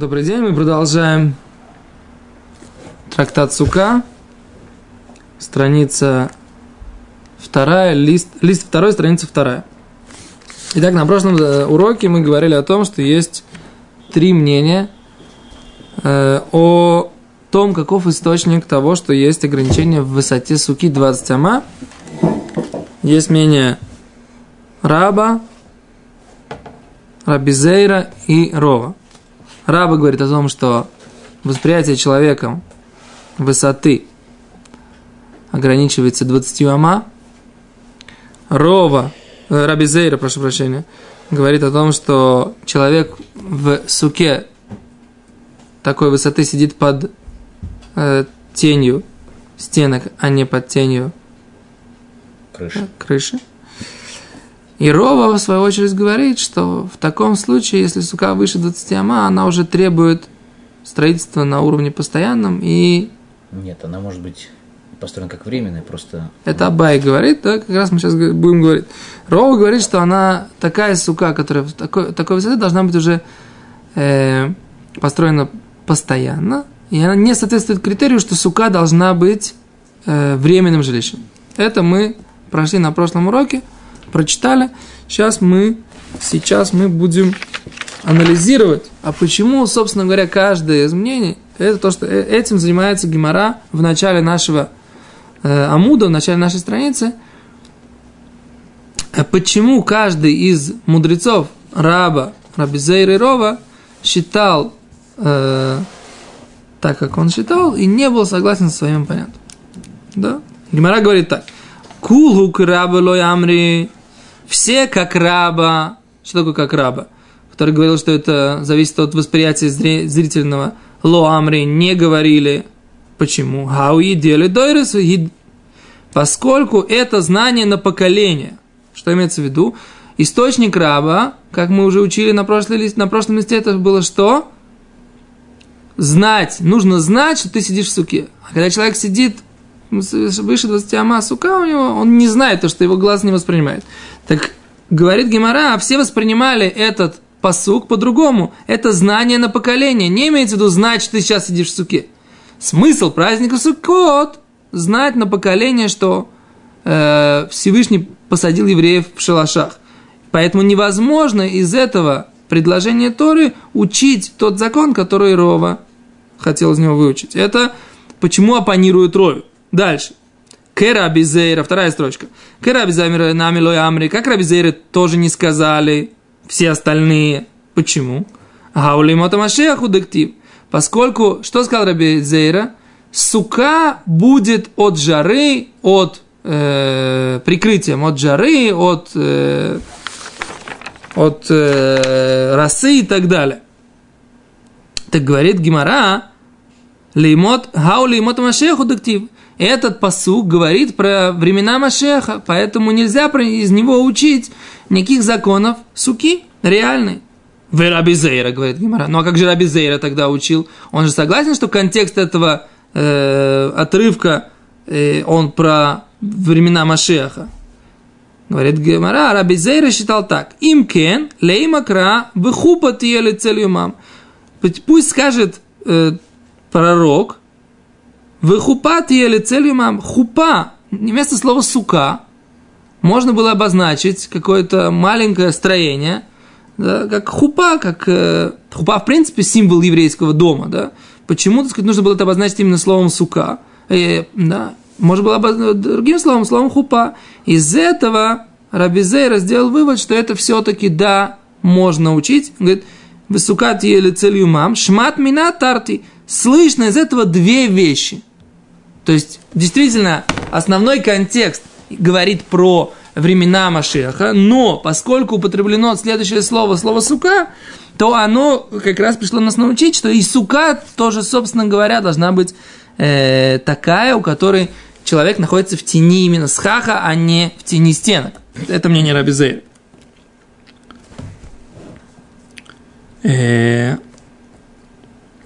Добрый день, мы продолжаем трактат Сука, страница вторая, лист, лист второй, страница вторая. Итак, на прошлом э, уроке мы говорили о том, что есть три мнения э, о том, каков источник того, что есть ограничение в высоте суки 20 ама. Есть мнение Раба, Рабизейра и Рова. Раба говорит о том, что восприятие человеком высоты ограничивается 20 ама. Рова, э, Раби Зейра, прошу прощения, говорит о том, что человек в суке такой высоты сидит под э, тенью стенок, а не под тенью крыши. крыши. И Рова, в свою очередь, говорит, что в таком случае, если сука выше 20 ама, она уже требует строительства на уровне постоянном и... Нет, она может быть построена как временная, просто... Это Абай говорит, да, как раз мы сейчас будем говорить. Рова говорит, что она такая сука, которая в такой, такой высоты должна быть уже э, построена постоянно, и она не соответствует критерию, что сука должна быть э, временным жилищем. Это мы прошли на прошлом уроке прочитали. Сейчас мы, сейчас мы будем анализировать, а почему, собственно говоря, каждое из мнений, это то, что э, этим занимается Гимара в начале нашего э, Амуда, в начале нашей страницы. А почему каждый из мудрецов Раба, Рабизейра и Рова считал э, так, как он считал, и не был согласен со своим оппонентом. Да? Гимара говорит так. Кулу краба лой. Все как раба. Что такое как раба? Который говорил, что это зависит от восприятия зрительного. Ло амри не говорили. Почему? Хауи дели дойрес. Поскольку это знание на поколение. Что имеется в виду? Источник раба, как мы уже учили на, прошлый лист, на прошлом листе, это было что? Знать. Нужно знать, что ты сидишь в суке. А когда человек сидит выше 20 ама сука у него, он не знает то, что его глаз не воспринимает. Так говорит Гемора, а все воспринимали этот посук по-другому. Это знание на поколение. Не имеется в виду знать, что ты сейчас сидишь в суке. Смысл праздника Суккот – знать на поколение, что э, Всевышний посадил евреев в шалашах. Поэтому невозможно из этого предложения Торы учить тот закон, который Рова хотел из него выучить. Это почему оппонирует Рове. Дальше. Кераби Зейра, вторая строчка. Кераби Зейра нами лой амри. Как Раби Зейра тоже не сказали все остальные. Почему? Гаули Мотамашех удектив. Поскольку, что сказал Раби Зейра? Сука будет от жары, от э, прикрытием, от жары, от, э, от э, росы и так далее. Так говорит Гимара, леймот, хау леймот Машеху дектив этот посук говорит про времена Машеха, поэтому нельзя из него учить никаких законов суки реальной. Вы Раби Зейра, говорит Гимара. Ну а как же Раби Зейра тогда учил? Он же согласен, что контекст этого э, отрывка, э, он про времена Машеха. Говорит Гемара, Раби Зейра считал так. Им кен, леймакра, выхупа тиели целью мам. Пусть скажет э, пророк, вы хупат ели целью мам. Хупа, вместо слова сука, можно было обозначить какое-то маленькое строение, да, как хупа, как э, хупа, в принципе, символ еврейского дома, да. Почему, так сказать, нужно было это обозначить именно словом сука? Э, да, можно было обозначить другим словом, словом хупа. Из этого Рабизейра сделал вывод, что это все-таки, да, можно учить. Он говорит, высукат ели целью мам, шмат мина тарти. Слышно из этого две вещи – то есть, действительно, основной контекст говорит про времена Машеха, но поскольку употреблено следующее слово, слово «сука», то оно как раз пришло нас научить, что и сука тоже, собственно говоря, должна быть э, такая, у которой человек находится в тени именно схаха, а не в тени стенок. Это мнение Рабизейра.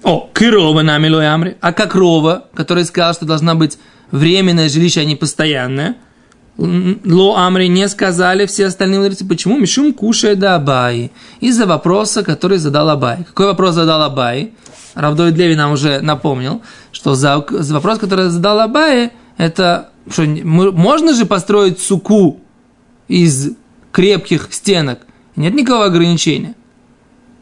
О, Кирова нами амри. А как Рова, который сказал, что должна быть временное жилище, а не постоянное. Ло Амри не сказали все остальные мудрецы. Почему? Мишум кушает да Абай. Из-за вопроса, который задал Абай. Какой вопрос задал Абай? Равдой Леви нам уже напомнил, что за, за вопрос, который задал Абай, это что, можно же построить суку из крепких стенок? Нет никакого ограничения.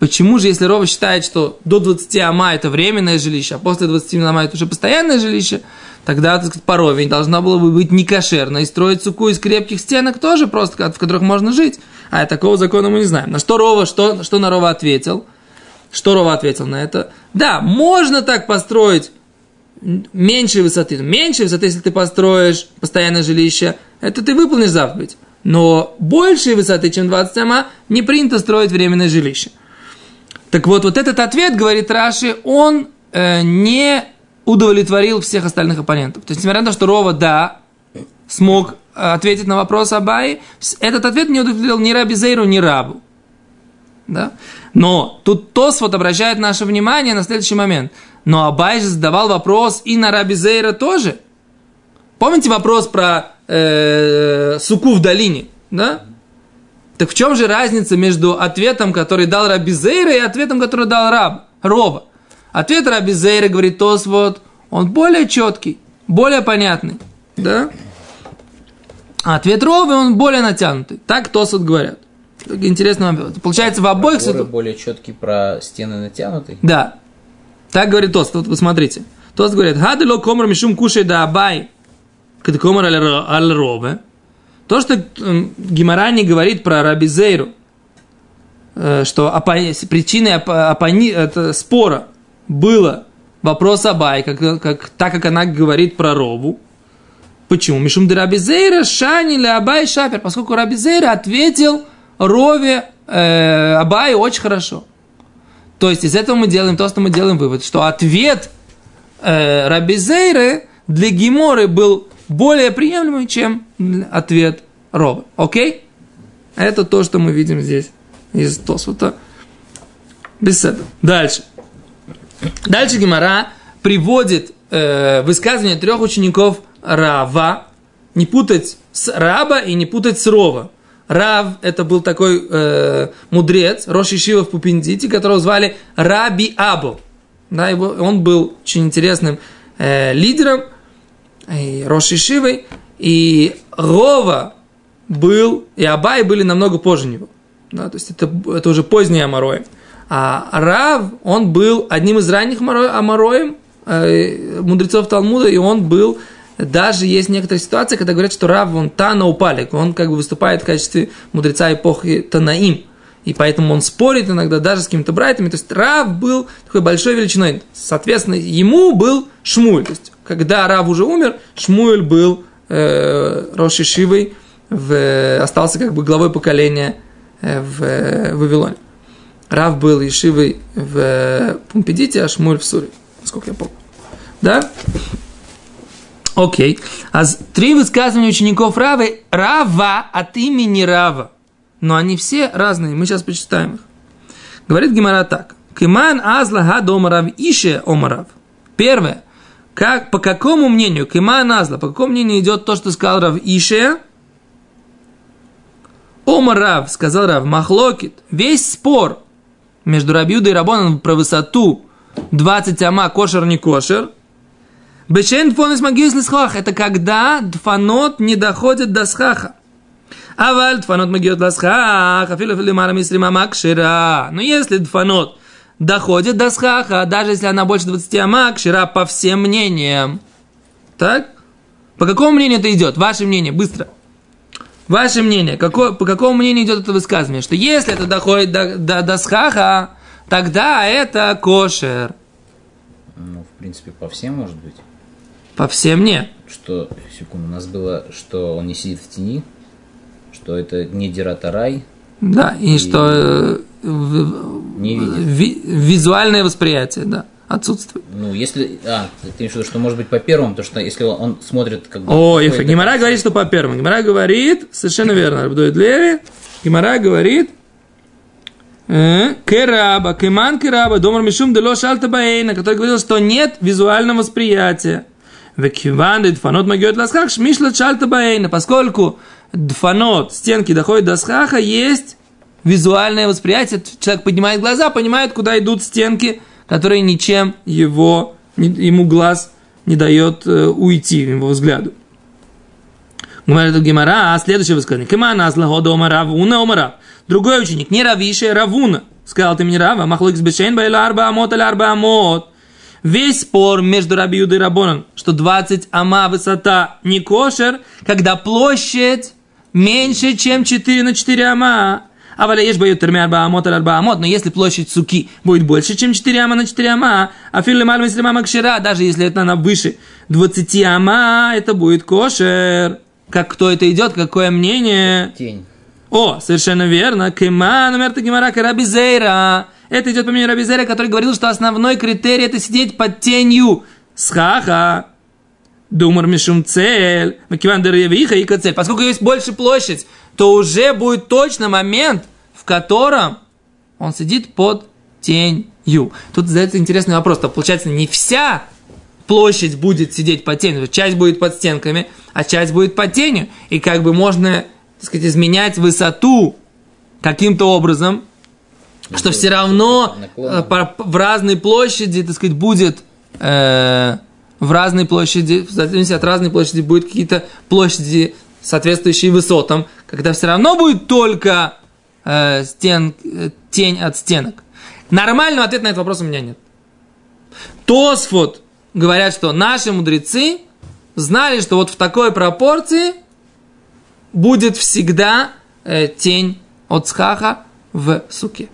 Почему же, если Рова считает, что до 20 ама это временное жилище, а после 20 ама это уже постоянное жилище, тогда, так сказать, по Рове должна была бы быть некошерно и строить суку из крепких стенок тоже просто, в которых можно жить. А такого закона мы не знаем. На что Рова, что, что на Рова ответил? Что Рова ответил на это? Да, можно так построить меньшей высоты. Меньшей высоты, если ты построишь постоянное жилище, это ты выполнишь заповедь. Но большей высоты, чем 20 ама, не принято строить временное жилище. Так вот, вот этот ответ, говорит Раши, он э, не удовлетворил всех остальных оппонентов. То есть, несмотря на то, что Рова, да, смог э, ответить на вопрос Абаи, этот ответ не удовлетворил ни Раби Зейру, ни Рабу. Да? Но тут Тос вот обращает наше внимание на следующий момент. Но Абай же задавал вопрос и на Раби Зейра тоже. Помните вопрос про э, суку в долине? Да? Так в чем же разница между ответом, который дал Раби Зейра, и ответом, который дал Раб, Рова? Ответ Раби Зейра, говорит Тос, вот, он более четкий, более понятный. Да? А ответ Ровы, он более натянутый. Так Тос вот говорят. Интересно, получается в обоих ситуациях... более четкий про стены натянутые? Да. Так говорит Тос, вот посмотрите. Тос говорит, «Хадело комар мишум кушай да абай, когда комар аль рове». То, что Гимара не говорит про Раби Зейру, э, что причиной это спора было вопрос Абай, как, как, так как она говорит про Рову. Почему? Мишум де Раби Зейра, Шани или Абай Шапер, поскольку Раби Зейра ответил Рове э, Абай очень хорошо. То есть из этого мы делаем то, что мы делаем вывод, что ответ э, Раби Зейры для Гиморы был более приемлемый, чем ответ Рова. Окей? Это то, что мы видим здесь из Тосута. Без этого. Дальше. Дальше Гимара приводит э, высказывание трех учеников Рава. Не путать с Раба и не путать с Рова. Рав – это был такой э, мудрец, Роши Шива в Пупиндите, которого звали Раби Абу. Да, его, он был очень интересным э, лидером, и Роши Шивой, и Рова был, и Абай были намного позже него. Да, то есть это, это уже поздний Амароем. А Рав, он был одним из ранних Амароем, э, мудрецов Талмуда, и он был даже есть некоторые ситуации, когда говорят, что Рав, он Тана упалик, он как бы выступает в качестве мудреца эпохи Танаим. И поэтому он спорит иногда даже с какими-то братьями. То есть Рав был такой большой величиной. Соответственно, ему был Шмуль. То есть, когда Рав уже умер, Шмуль был э, Роши Шивой, в, остался как бы главой поколения э, в, в Вавилоне. Рав был Ешивой в Пумпедите, а Шмуль в Суре, насколько я помню. Да? Окей. А три высказывания учеников Равы Рава от имени Рава. Но они все разные. Мы сейчас почитаем их. Говорит Гимара так. Киман азла ха домарав ише омарав. Первое. Как, по какому мнению, Киман азла, по какому мнению идет то, что сказал Рав Ише? Омарав, сказал Рав, махлокит. Весь спор между Рабиудой и Рабоном про высоту 20 ама кошер не кошер – Бешен дфонес магиус лисхах. Это когда дфанот не доходит до схаха. Аваль дфанот магиот ласхах. Афилу филимара мисрима макшира. Но если дфанот доходит до схаха, даже если она больше 20 амакшира, по всем мнениям. Так? По какому мнению это идет? Ваше мнение, быстро. Ваше мнение, какое, по какому мнению идет это высказывание? Что если это доходит до, до, до схаха, тогда это кошер. Ну, в принципе, по всем может быть. По всем нет. Что, секунду, у нас было, что он не сидит в тени, что это не Диратарай. Да, и, и что э, не ви, визуальное восприятие, да, отсутствует. Ну, если, а, ты имеешь в виду, что может быть по первому, то что если он, смотрит как бы... О, Гимара говорит, что по первому. Гимара говорит, совершенно верно, Рабдует Леви, Гимара говорит, э, Кераба, Кеман Кераба, Домар Мишум Дело Шальта Баэйна, который говорил, что нет визуального восприятия. Векиван дфанот магиот ласхах шмишла чальта баэйна. Поскольку дфанот, стенки доходят до схаха, есть визуальное восприятие. Человек поднимает глаза, понимает, куда идут стенки, которые ничем его, ему глаз не дает э, уйти, его взгляду. Говорит Гимара, а следующее высказывание. Кемана азлагода омара равуна омара. Другой ученик, не Равиша, а Равуна. Сказал ты мне Рава, махлык с бешейн байла арба амот аля арба амот. Весь спор между Раби Юдой и Рабоном, что 20 ама высота не кошер, когда площадь меньше, чем 4 на 4 ама. А валя ешь бают терми арба амот арба амот, но если площадь суки будет больше, чем 4 ама на 4 ама, а филли мальма если мама кшира, даже если это она выше 20 ама, это будет кошер. Как кто это идет, какое мнение? Тень. О, совершенно верно. Кеман, умерта гемара, Рабизейра. Это идет по мнению Рабизейра, который говорил, что основной критерий это сидеть под тенью схаха. Думар мишум цель. Макиван деревиха и цель. Поскольку есть больше площадь, то уже будет точно момент, в котором он сидит под тенью. Тут задается интересный вопрос. То получается не вся площадь будет сидеть под тенью, часть будет под стенками, а часть будет под тенью. И как бы можно так сказать, изменять высоту каким-то образом, что все равно э, в разной площади, так сказать, будет э, в разной площади, в зависимости от разной площади, будет какие-то площади, соответствующие высотам, когда все равно будет только э, стен, э, тень от стенок. Нормального ответа на этот вопрос у меня нет. Тосфот говорят, что наши мудрецы знали, что вот в такой пропорции будет всегда э, тень от схаха в суке.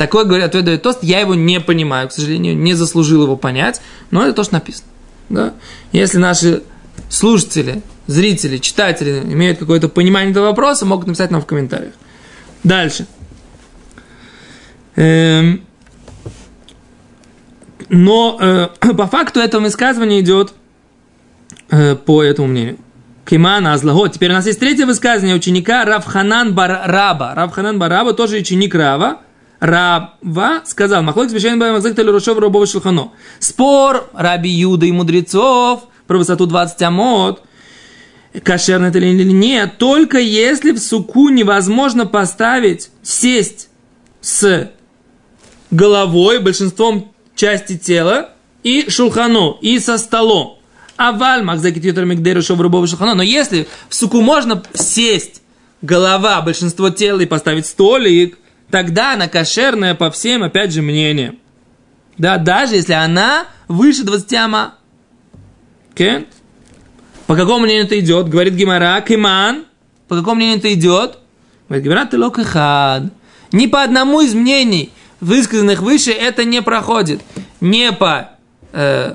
Такой, говорят, ответ дает тост, я его не понимаю, к сожалению, не заслужил его понять, но это то, что написано. Да? Если наши слушатели, зрители, читатели имеют какое-то понимание этого вопроса, могут написать нам в комментариях. Дальше. Эм, но э, по факту этого высказывания идет э, по этому мнению. Кимана Азлаго. Теперь у нас есть третье высказывание ученика Равханан Бар Раба. Равханан Бараба тоже ученик Рава. Рава сказал, Махлок священный Баймакзакталь Рушов Рабова Шелхано. Спор Раби Юда и мудрецов про высоту 20 амот. Кошерно это или нет, только если в суку невозможно поставить, сесть с головой, большинством части тела, и шулхану, и со столом. Аваль, Макзакит Ютер Мигдеру Шоврубова Шахано. Но если в суку можно сесть голова, большинство тела и поставить столик, тогда она кошерная по всем, опять же, мнениям. Да, даже если она выше 20 ама. Okay? По какому мнению это идет? Говорит Гимара, Киман. По какому мнению это идет? Говорит Гимара, ты локахад. Ни по одному из мнений, высказанных выше, это не проходит. Не по э,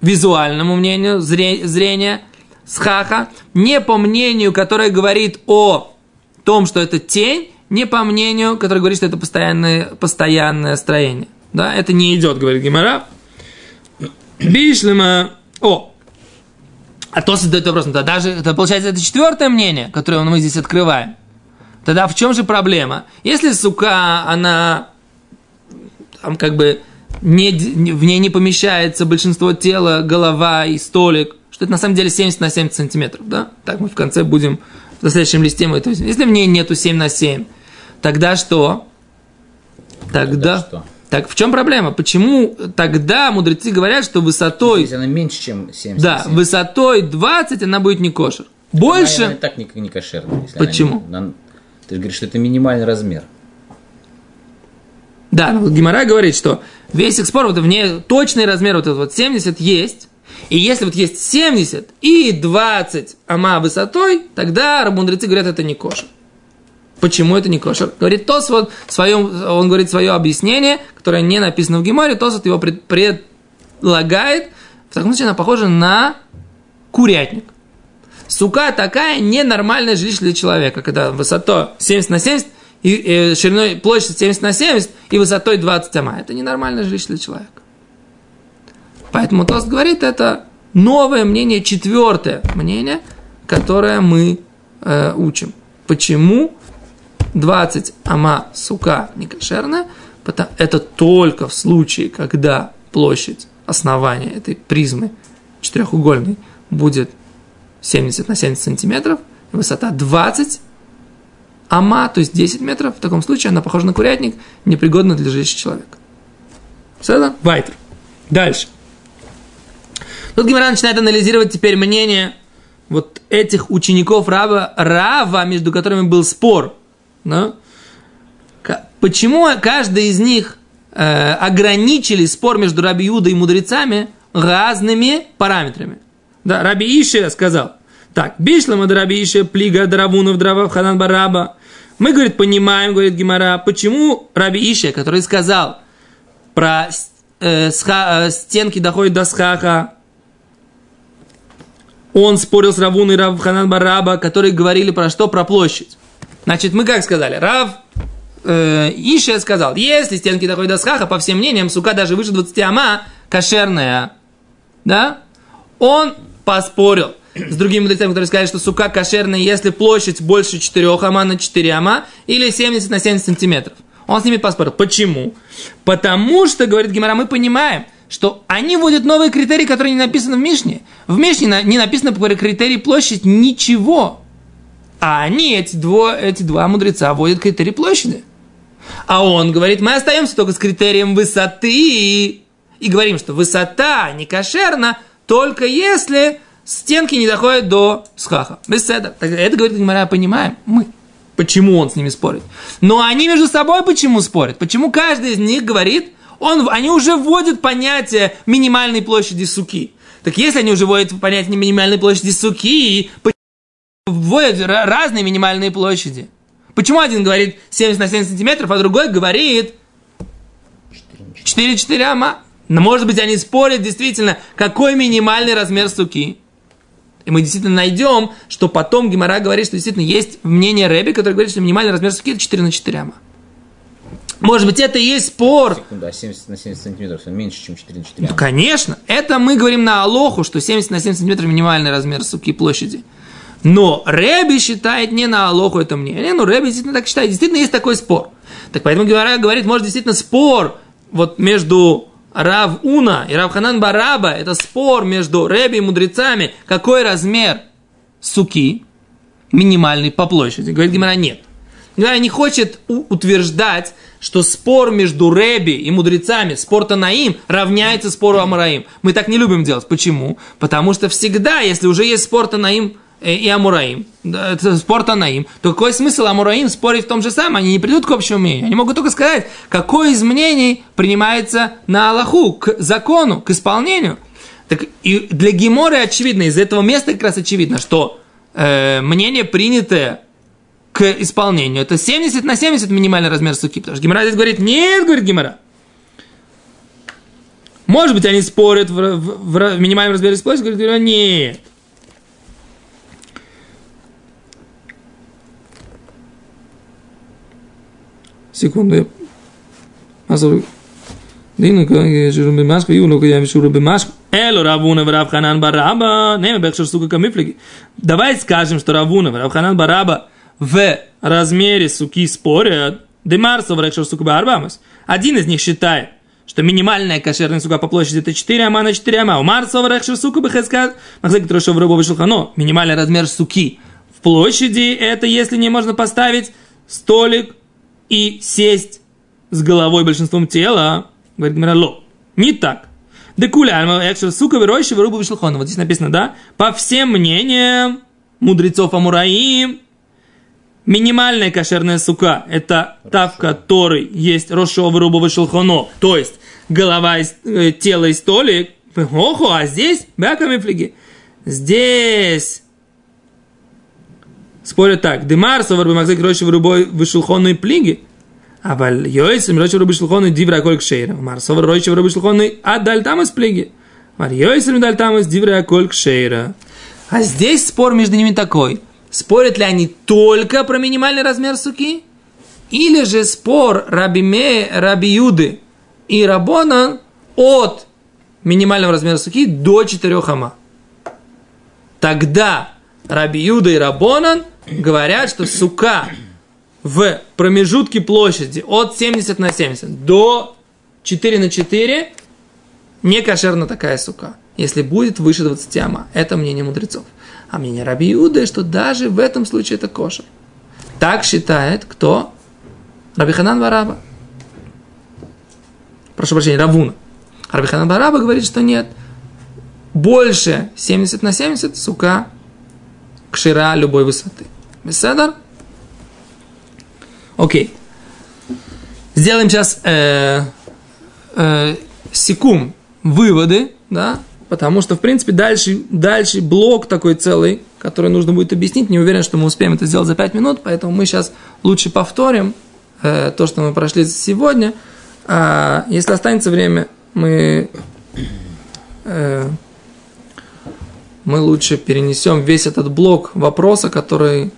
визуальному мнению зрения схаха, не по мнению, которое говорит о том, что это тень, не по мнению, которое говорит, что это постоянное, постоянное строение. Да, это не идет, говорит Гимара. Бишлема. О! А то задает вопрос, тогда даже, это получается, это четвертое мнение, которое мы здесь открываем. Тогда в чем же проблема? Если сука, она там как бы не, в ней не помещается большинство тела, голова и столик, что это на самом деле 70 на 70 сантиметров, да? Так мы в конце будем, в следующем листе мы это Если в ней нету 7 на 7, тогда что? Тогда... тогда что? Так в чем проблема? Почему тогда мудрецы говорят, что высотой... Если она меньше, чем 70 Да, высотой 20 она будет не кошер. Больше... Она, она так не, не кошерная. Почему? Она, она, ты говоришь, что это минимальный размер. Да, но Гимара говорит, что весь их спор, вот в ней точный размер вот этот вот 70 есть, и если вот есть 70 и 20 ама высотой, тогда мудрецы говорят, это не кошер. Почему это не кошер? Говорит Тос, вот своем, он говорит свое объяснение, которое не написано в Гимаре, Тос вот его пред, предлагает, в таком случае она похожа на курятник. Сука такая ненормальная жилище для человека, когда высота 70 на 70, и, и шириной площадь 70 на 70 и высотой 20 ама. Это ненормальное жилище для человека. Поэтому Тост говорит, это новое мнение, четвертое мнение, которое мы э, учим. Почему 20 ама сука не кошерная? Это только в случае, когда площадь основания этой призмы четырехугольный, будет 70 на 70 сантиметров, высота 20 ама, то есть 10 метров, в таком случае она похожа на курятник, непригодна для жилища человека. Все Вайтер. Дальше. Тут Гимара начинает анализировать теперь мнение вот этих учеников Рава, Рава, между которыми был спор. Да? Почему каждый из них э, ограничили спор между Раби Юдой и мудрецами разными параметрами? Да, Раби Ишия сказал, так, Бишлама Раби Ишия, Плига Дравунов Драва Ханан Бараба. Мы, говорит, понимаем, говорит Гимара, почему Раби Ишия, который сказал про э, сха, э, стенки доходят до схаха, он спорил с Равун и Рав Ханан Бараба, которые говорили про что? Про площадь. Значит, мы как сказали? Рав э, Иша сказал, если стенки доходят до схаха, по всем мнениям, сука даже выше 20 ама, кошерная, да, он поспорил с другими мудрецами, которые сказали, что сука кошерная, если площадь больше 4 ама на 4 ама, или 70 на 70 сантиметров. Он с ними поспорил. Почему? Потому что, говорит Гимара, мы понимаем, что они вводят новые критерии, которые не написаны в Мишне. В Мишне не написано по критерии площадь ничего. А они, эти, дво, эти два мудреца, вводят критерий площади. А он говорит, мы остаемся только с критерием высоты. И говорим, что высота не кошерна, только если стенки не доходят до схаха. Это. Это говорит Гимара, понимаем мы. Почему он с ними спорит. Но они между собой почему спорят? Почему каждый из них говорит, он, они уже вводят понятие минимальной площади суки. Так если они уже вводят понятие минимальной площади суки, вводят разные минимальные площади. Почему один говорит 70 на 70 сантиметров, а другой говорит 4-4 ама? Но может быть они спорят действительно, какой минимальный размер суки. И мы действительно найдем, что потом Гимара говорит, что действительно есть мнение Рэби, который говорит, что минимальный размер суки это 4 на 4 ама. Может быть, это и есть спор. Секунду, а 70 на 70 сантиметров, это меньше, чем 4 на 4 Ну, конечно. Это мы говорим на Алоху, что 70 на 70 сантиметров минимальный размер суки площади. Но Рэби считает не на Алоху это мнение. Ну, Рэби действительно так считает. Действительно есть такой спор. Так поэтому Гимара говорит, может, действительно спор вот между Рав Уна и Рав Ханан Бараба, это спор между Рэби и мудрецами, какой размер суки минимальный по площади. Говорит Гимара, нет. Гимара не хочет утверждать, что спор между Рэби и мудрецами, спор Танаим, равняется спору Амараим. Мы так не любим делать. Почему? Потому что всегда, если уже есть спор Танаим и Амураим, да, спор Танаим, то какой смысл Амураим спорить в том же самом? Они не придут к общему мнению. Они могут только сказать, какое из мнений принимается на Аллаху, к закону, к исполнению. Так и для Геморы очевидно, из этого места как раз очевидно, что э, мнение принятое к исполнению. Это 70 на 70 минимальный размер суки. Потому что Гимара здесь говорит, нет, говорит Гимара. Может быть, они спорят в, в, в минимальном размере сплошь, говорит Гимара, нет. секунду, я Азару. Дину жиру бимашку, юну я мишуру бимашку. Элу Равуна Равханан Бараба. Не мы бэкшер сука камифлиги. Давай скажем, что Равуна Равханан Бараба в размере суки спорят. Демарсу в сука Барбамас. Один из них считает, что минимальная кошерная сука по площади это 4 ама на 4 ама. У Марса в Рекшер сука Бахаска. Махзек Трошо в вышел, но Минимальный размер суки в площади это если не можно поставить столик и сесть с головой большинством тела, говорит Гмарало. Не так. Декуля, сука, веройши в рыбу Вот здесь написано, да? По всем мнениям мудрецов Амураим, Минимальная кошерная сука – это та, в которой есть рошова рубовый шелхоно, то есть голова, э, тело и столик. Охо, а здесь бяками флиги. Здесь спорят так. Демар совар бимахзек рощи в рубой вышелхонной плиги. А валь йойсим рощи в рубой шелхонной дивра кольк шейра. Мар совар рощи в рубой шелхонной даль там из плиги. Мар йойсим даль там из дивра кольк шейра. А здесь спор между ними такой. Спорят ли они только про минимальный размер суки? Или же спор Раби, Ме, Раби Юды и Рабона от минимального размера суки до 4 хама. Тогда Раби Юда и Рабонан – говорят, что сука в промежутке площади от 70 на 70 до 4 на 4 не кошерна такая сука. если будет выше 20 ама. Это мнение мудрецов. А мнение Раби Иуды, что даже в этом случае это кошер. Так считает кто? Раби Ханан Бараба. Прошу прощения, Равуна. Раби Ханан Бараба говорит, что нет. Больше 70 на 70 сука кшира любой высоты. Беседар? Окей. Сделаем сейчас э, э, секум выводы, да, потому что, в принципе, дальше, дальше блок такой целый, который нужно будет объяснить. Не уверен, что мы успеем это сделать за 5 минут, поэтому мы сейчас лучше повторим э, то, что мы прошли сегодня. А если останется время, мы, э, мы лучше перенесем весь этот блок вопроса, который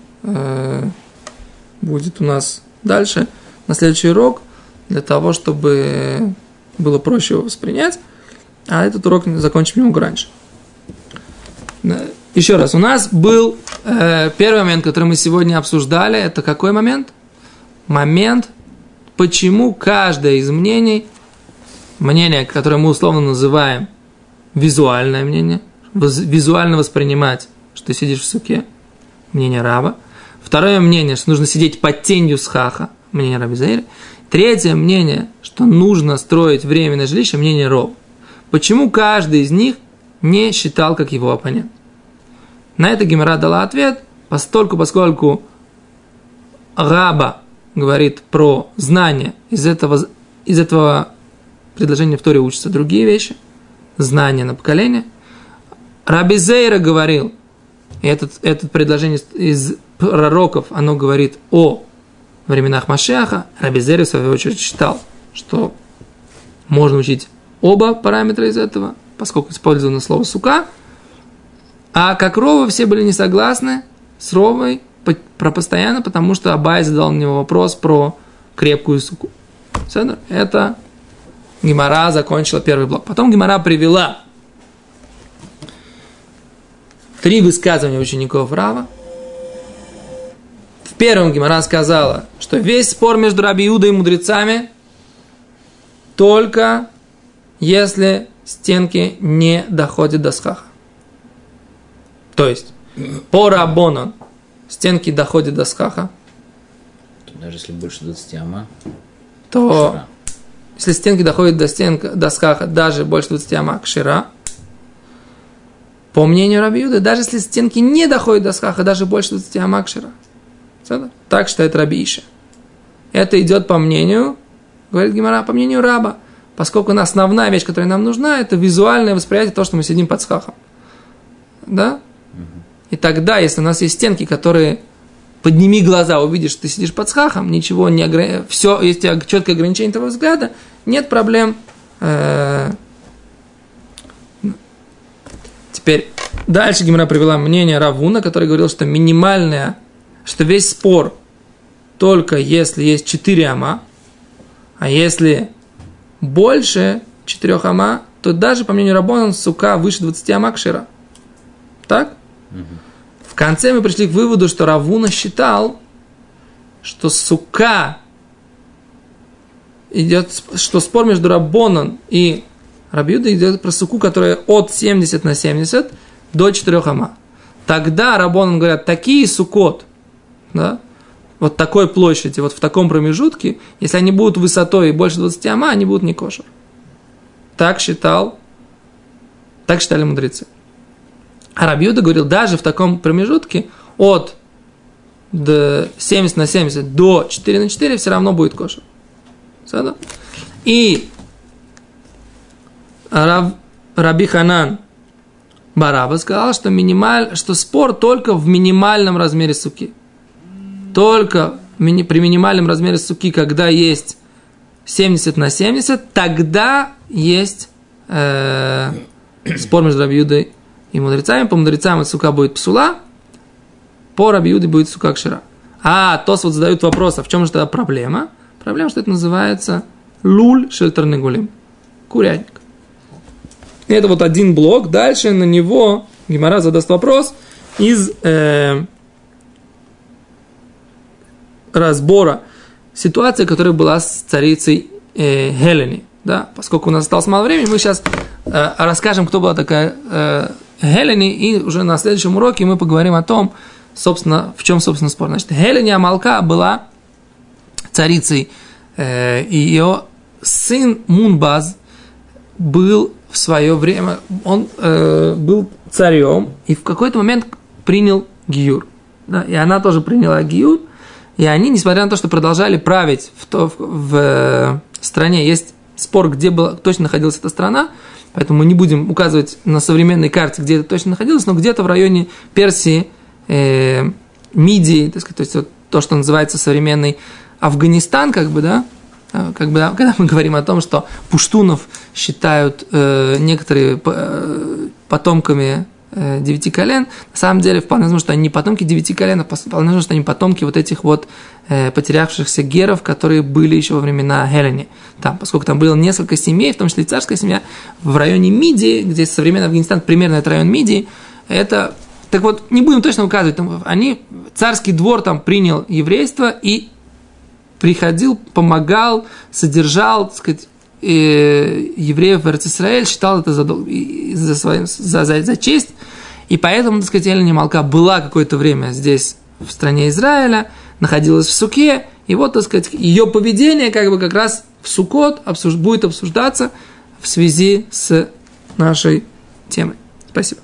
будет у нас дальше, на следующий урок, для того, чтобы было проще его воспринять. А этот урок закончим немного раньше. Еще раз, у нас был э, первый момент, который мы сегодня обсуждали. Это какой момент? Момент, почему каждое из мнений, мнение, которое мы условно называем визуальное мнение, визуально воспринимать, что ты сидишь в суке, мнение раба. Второе мнение, что нужно сидеть под тенью схаха, мнение раби Заиля. Третье мнение, что нужно строить временное жилище, мнение ров. Почему каждый из них не считал как его оппонент? На это Гимара дала ответ, постольку, поскольку Раба говорит про знание, из этого, из этого предложения в Торе учатся другие вещи, знания на поколение. Раби Зейра говорил, и этот, это предложение из пророков, оно говорит о временах Машеха. Раби Зейра, в свою очередь, считал, что можно учить оба параметра из этого, поскольку использовано слово сука. А как Рова все были не согласны с Ровой про постоянно, потому что Абай задал мне вопрос про крепкую суку. Это Гимара закончила первый блок. Потом Гимара привела три высказывания учеников Рава. Первом Гимара сказала, что весь спор между Раби Иудой и мудрецами только если стенки не доходят до схаха. То есть, по рабонан стенки доходят до схаха. Даже если больше 20 ама. То, кшира. если стенки доходят до, стенка, до схаха даже больше 20 ама, кшира. По мнению Раби даже если стенки не доходят до схаха, даже больше 20 ама, кшира. Так считает Раби Иша. Это идет по мнению, говорит Гимара, по мнению раба поскольку основная вещь, которая нам нужна, это визуальное восприятие того, что мы сидим под схахом. Да? И тогда, если у нас есть стенки, которые подними глаза, увидишь, что ты сидишь под схахом, ничего не ограни... все, есть четкое ограничение твоего взгляда, нет проблем. Э, теперь дальше Гимра привела мнение Равуна, который говорил, что минимальная, что весь спор только если есть 4 ама, а если больше 4 ама, то даже, по мнению Рабона, сука выше 20 ама кшира. Так? В конце мы пришли к выводу, что Равуна считал, что сука идет, что спор между Рабоном и Рабиуда идет про суку, которая от 70 на 70 до 4 ама. Тогда Рабонан говорят, такие сукот, да, вот такой площади, вот в таком промежутке, если они будут высотой больше 20 ама, они будут не кошер. Так считал, так считали мудрецы. А Рабиуда говорил, даже в таком промежутке от 70 на 70 до 4 на 4 все равно будет кошер. И Раб, Раби Ханан Бараба сказал, что, минималь, что спор только в минимальном размере суки только при минимальном размере суки, когда есть 70 на 70, тогда есть э, спор между Рабиудой и мудрецами. По мудрецам эта сука будет псула, по Рабиуде будет сука кшира. А Тос вот задают вопрос, а в чем же тогда проблема? Проблема, что это называется луль шельтерный гулим. Курятник. Это вот один блок. Дальше на него Гимара задаст вопрос из э, разбора ситуации, которая была с царицей э. Да? Поскольку у нас осталось мало времени, мы сейчас э, расскажем, кто была такая э, и уже на следующем уроке мы поговорим о том, собственно, в чем, собственно, спор. Значит, Гелени Амалка была царицей, э, и ее сын Мунбаз был в свое время, он э, был царем, и в какой-то момент принял Гиюр. Да, и она тоже приняла Гиюр, и они, несмотря на то, что продолжали править в, то, в, в э, стране, есть спор, где была, точно находилась эта страна, поэтому мы не будем указывать на современной карте, где это точно находилось, но где-то в районе Персии, э, Мидии, так сказать, то есть вот то, что называется современный Афганистан, как бы, да, э, как бы, когда мы говорим о том, что пуштунов считают э, некоторые э, потомками девяти колен, на самом деле вполне возможно, что они не потомки девяти колен, а вполне возможно, что они потомки вот этих вот э, потерявшихся геров, которые были еще во времена Хелени. Там, поскольку там было несколько семей, в том числе и царская семья, в районе Мидии, где современный Афганистан, примерно это район Мидии, это так вот, не будем точно указывать, там, они, царский двор там принял еврейство и приходил, помогал, содержал, так сказать, э, евреев в Израиль, считал это за, за, свою, за, за, за честь, и поэтому, так сказать, Эльня Малка была какое-то время здесь, в стране Израиля, находилась в Суке, и вот, так сказать, ее поведение как бы как раз в Сукот обсуж... будет обсуждаться в связи с нашей темой. Спасибо.